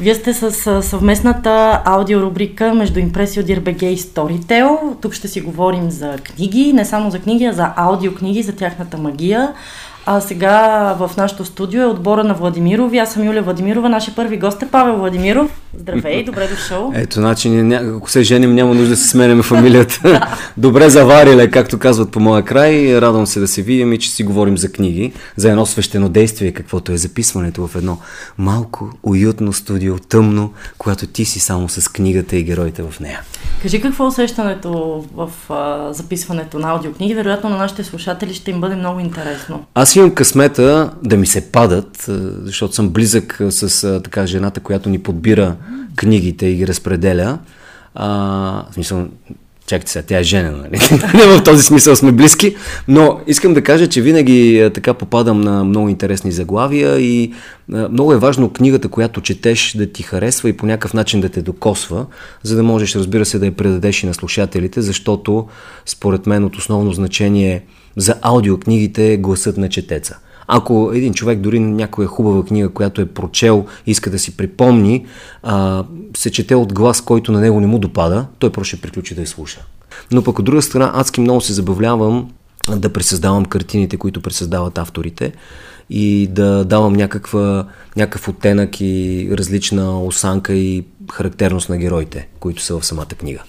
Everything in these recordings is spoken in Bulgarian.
Вие сте с съвместната аудиорубрика между Импресио Дирбеге и Storytel. Тук ще си говорим за книги, не само за книги, а за аудиокниги, за тяхната магия. А сега в нашото студио е отбора на Владимирови. Аз съм Юлия Владимирова. Нашия първи гост е Павел Владимиров. Здравей, добре дошъл. Ето, значи, ако се женим, няма нужда да се сменяме фамилията. добре завариле, както казват по моя край. Радвам се да се видим и че си говорим за книги, за едно свещено действие, каквото е записването в едно малко, уютно студио, тъмно, когато ти си само с книгата и героите в нея. Кажи какво е усещането в а, записването на аудиокниги. Вероятно на нашите слушатели ще им бъде много интересно. Аз имам късмета да ми се падат, защото съм близък с така жената, която ни подбира книгите и ги разпределя. А, в смисъл, чакайте сега, тя е женена, нали? В този смисъл сме близки, но искам да кажа, че винаги така попадам на много интересни заглавия и много е важно книгата, която четеш да ти харесва и по някакъв начин да те докосва, за да можеш, разбира се, да я предадеш и на слушателите, защото според мен от основно значение за аудиокнигите гласът на четеца. Ако един човек дори някоя хубава книга, която е прочел, иска да си припомни, а, се чете от глас, който на него не му допада, той просто ще приключи да я слуша. Но пък от друга страна, адски много се забавлявам да пресъздавам картините, които пресъздават авторите и да давам някаква, някакъв оттенък и различна осанка и характерност на героите, които са в самата книга.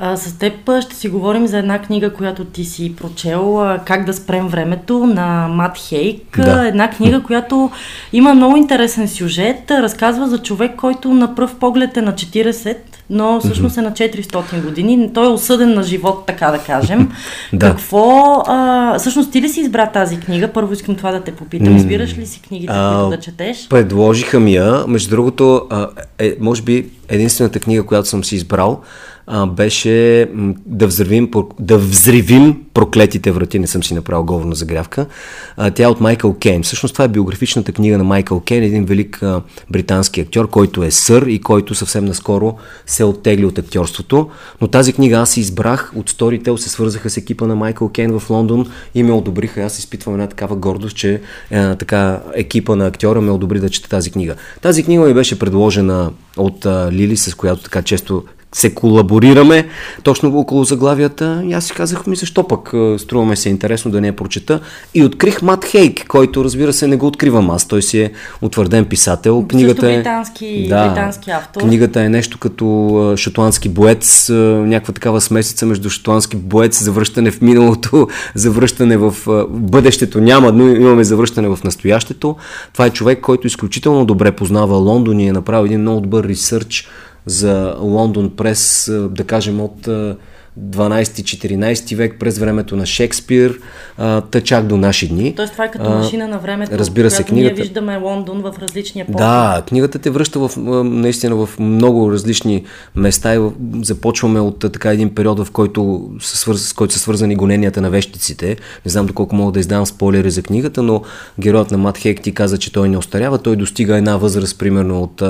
А, с теб ще си говорим за една книга, която ти си прочел, Как да спрем времето на Мат Хейк. Да. Една книга, която има много интересен сюжет. Разказва за човек, който на пръв поглед е на 40, но всъщност е на 400 години. Той е осъден на живот, така да кажем. да. Какво... А, всъщност ти ли си избра тази книга? Първо искам това да те попитам. Избираш ли си книгите, а, които да четеш? Предложиха ми я. Между другото, а, е, може би единствената книга, която съм си избрал, а, беше да взривим, да взривим проклетите врати, не съм си направил говорна загрявка. А, тя е от Майкъл Кейн. Всъщност това е биографичната книга на Майкъл Кейн, един велик а, британски актьор, който е сър и който съвсем наскоро се оттегли от актьорството. Но тази книга аз си избрах от Storytel, се свързаха с екипа на Майкъл Кейн в Лондон и ме одобриха. Аз изпитвам една такава гордост, че е, така, екипа на актьора ме одобри да чета тази книга. Тази книга ми беше предложена от а, Лили, с която така често се колаборираме точно около заглавията. И аз си казах, ми защо пък струваме се интересно да не я прочета. И открих Мат Хейк, който разбира се не го откривам аз. Той си е утвърден писател. Книгата е британски, да, британски автор. Книгата е нещо като шотландски боец, някаква такава смесица между шотландски боец, завръщане в миналото, завръщане в бъдещето. Няма, но имаме завръщане в настоящето. Това е човек, който изключително добре познава Лондон и е направил един много добър ресърч за Лондон през, да кажем, от 12-14 век, през времето на Шекспир, та чак до наши дни. Тоест това е като машина на времето, разбира се, книгата... ние виждаме Лондон в различни епохи. Да, книгата те връща в, наистина в много различни места и започваме от така един период, в който свърз... с който са свързани гоненията на вещиците. Не знам доколко мога да издавам спойлери за книгата, но героят на Мат Хек ти каза, че той не остарява. Той достига една възраст, примерно от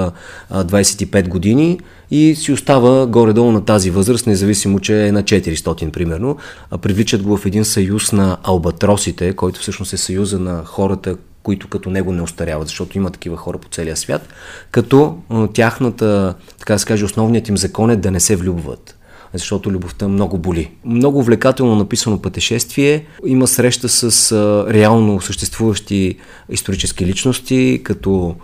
25 години и си остава горе-долу на тази възраст, независимо, че е на 400 примерно. Привличат го в един съюз на албатросите, който всъщност е съюза на хората, които като него не остаряват, защото има такива хора по целия свят, като тяхната, така да се каже, основният им закон е да не се влюбват защото любовта много боли. Много увлекателно написано пътешествие. Има среща с реално съществуващи исторически личности, като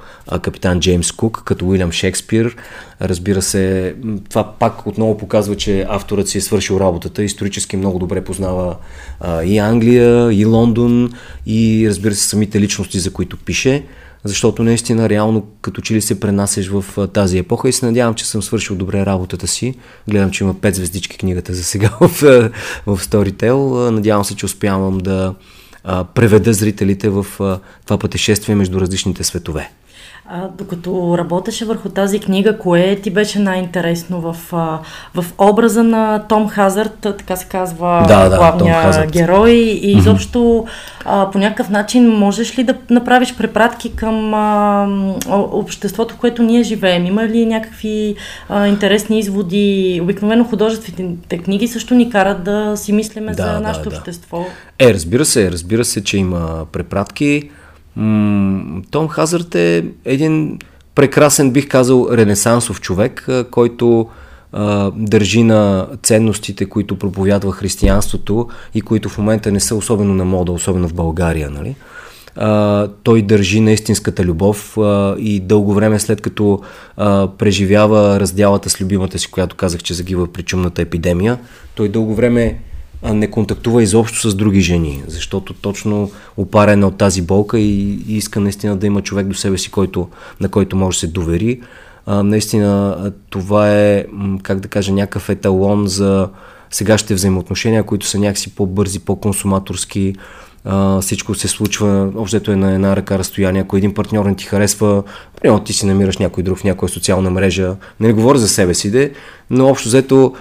капитан Джеймс Кук, като Уилям Шекспир. Разбира се, това пак отново показва, че авторът си е свършил работата. Исторически много добре познава и Англия, и Лондон, и разбира се самите личности, за които пише защото наистина реално като че ли се пренасеш в тази епоха и се надявам, че съм свършил добре работата си. Гледам, че има пет звездички книгата за сега в, в Storytel. Надявам се, че успявам да преведа зрителите в това пътешествие между различните светове. А, докато работеше върху тази книга, кое ти беше най-интересно в, в образа на Том Хазард, така се казва да, да, главния герой и изобщо а, по някакъв начин можеш ли да направиш препратки към а, обществото, в което ние живеем? Има ли някакви а, интересни изводи? Обикновено художествените книги също ни карат да си мислиме да, за да, нашето да. общество. Е, разбира се, разбира се, че има препратки. Том Хазърт е един прекрасен, бих казал, ренесансов човек, който държи на ценностите, които проповядва християнството и които в момента не са особено на мода, особено в България. Нали? той държи на истинската любов и дълго време след като преживява раздялата с любимата си, която казах, че загива при чумната епидемия, той дълго време не контактува изобщо с други жени, защото точно опарен е от тази болка и, и иска наистина да има човек до себе си, който, на който може да се довери. А, наистина това е, как да кажа, някакъв еталон за сегашните взаимоотношения, които са някакси по-бързи, по-консуматорски, а, всичко се случва, общото е на една ръка разстояние. Ако един партньор не ти харесва, примерно ти си намираш някой друг в някоя социална мрежа, не говоря за себе си, де, но общо взето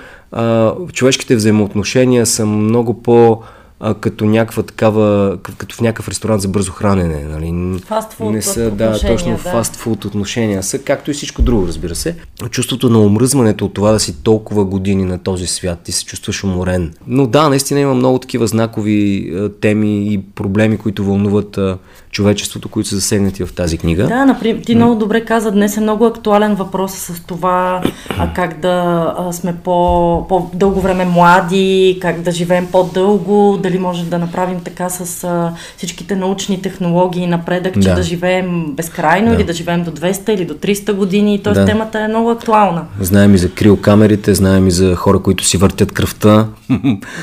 човешките взаимоотношения са много по- а, като някаква такава, като в някакъв ресторант за бързо хранене. Нали? Фастфуд не са, да, точно да. фастфуд отношения са, както и всичко друго, разбира се. Чувството на омръзването от това да си толкова години на този свят, ти се чувстваш уморен. Но да, наистина има много такива знакови а, теми и проблеми, които вълнуват а, човечеството, които са засегнати в тази книга. Да, например, ти много добре каза, днес е много актуален въпрос с това а, как да а, сме по, по-дълго време млади, как да живеем по-дълго, дали може да направим така с а, всичките научни технологии и напредък, че да, да живеем безкрайно да. или да живеем до 200 или до 300 години. Тоест да. темата е много актуална. Знаем и за криокамерите, знаем и за хора, които си въртят кръвта.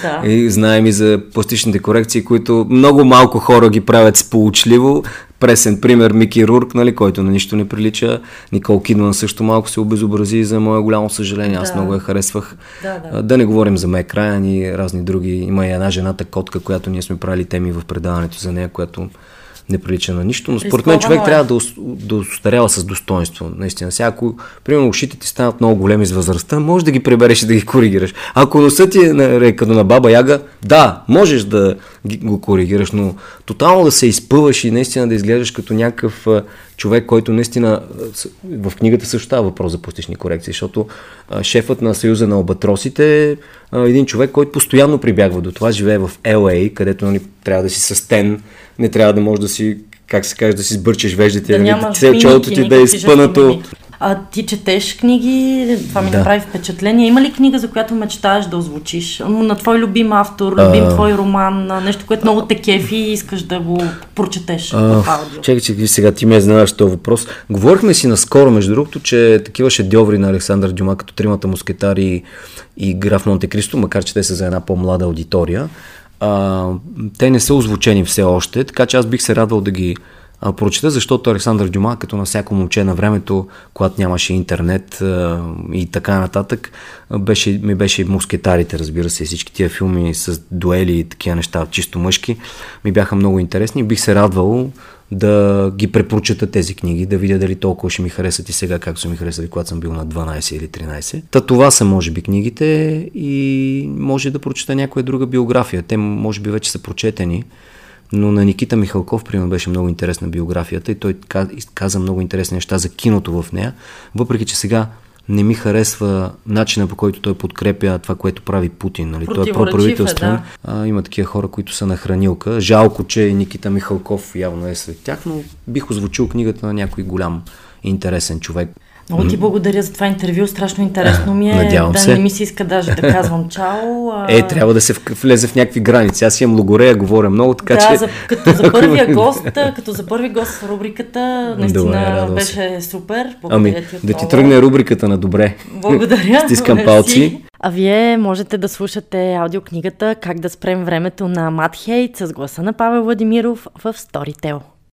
Да. И знаем и за пластичните корекции, които много малко хора ги правят сполучливо. Пресен пример Мики Рурк, нали, който на нищо не прилича. Никол Кидман също малко се обезобрази, за мое голямо съжаление. Аз да. много я харесвах. Да, да. да не говорим за Мек Райан и разни други. Има и една жената котка, която ние сме правили теми в предаването за нея, която не прилича на нищо, но според мен човек е. трябва да, да устарява с достоинство. Наистина. Сега, ако, примерно, ушите ти станат много големи с възрастта, може да ги пребереш и да ги коригираш. Ако носът ти е като на баба яга, да, можеш да го коригираш, но тотално да се изпъваш и наистина да изглеждаш като някакъв човек, който наистина в книгата също става въпрос за пластични корекции, защото шефът на Съюза на обатросите е един човек, който постоянно прибягва до това, живее в LA, където нали, трябва да си състен, не трябва да може да си, как се каже, да си сбърчеш веждите, да нали, челото ти да е изпънато. А ти четеш книги, това ми да. направи впечатление. Има ли книга, за която мечтаеш да озвучиш? На твой любим автор, любим а... твой роман, нещо, което много те кефи и искаш да го прочетеш а, в аудио? Чакай, че сега ти ме знаеш този въпрос. Говорихме си наскоро, между другото, че такива шедьоври на Александър Дюма, като Тримата мускетари и Граф Монте Кристо, макар че те са за една по-млада аудитория, а, те не са озвучени все още, така че аз бих се радвал да ги прочета, защото Александър Дюма, като на всяко момче на времето, когато нямаше интернет и така нататък, беше, ми беше мускетарите, разбира се, всички тия филми с дуели и такива неща, чисто мъжки, ми бяха много интересни. Бих се радвал да ги препрочета тези книги, да видя дали толкова ще ми харесат и сега, както са ми харесали, когато съм бил на 12 или 13. Та това са, може би, книгите и може да прочета някоя друга биография. Те, може би, вече са прочетени, но на Никита Михалков, примерно, беше много интересна биографията и той каза много интересни неща за киното в нея, въпреки че сега не ми харесва начина по който той подкрепя това, което прави Путин. Нали? Той е проправителствен. Е, да. има такива хора, които са на хранилка. Жалко, че Никита Михалков явно е сред тях, но бих озвучил книгата на някой голям интересен човек. Много ти благодаря за това интервю, страшно интересно ми е. Надявам да се. не ми се иска даже да казвам чао. А... Е, трябва да се влезе в някакви граници. Аз имам логорея, говоря много, така да, че... За, като за първия гост, като за първи гост в рубриката, наистина добре, беше супер. Благодаря ами, ти да ти тръгне рубриката на добре. Благодаря. Стискам палци. А вие можете да слушате аудиокнигата Как да спрем времето на Мат Хейт с гласа на Павел Владимиров в Storytel.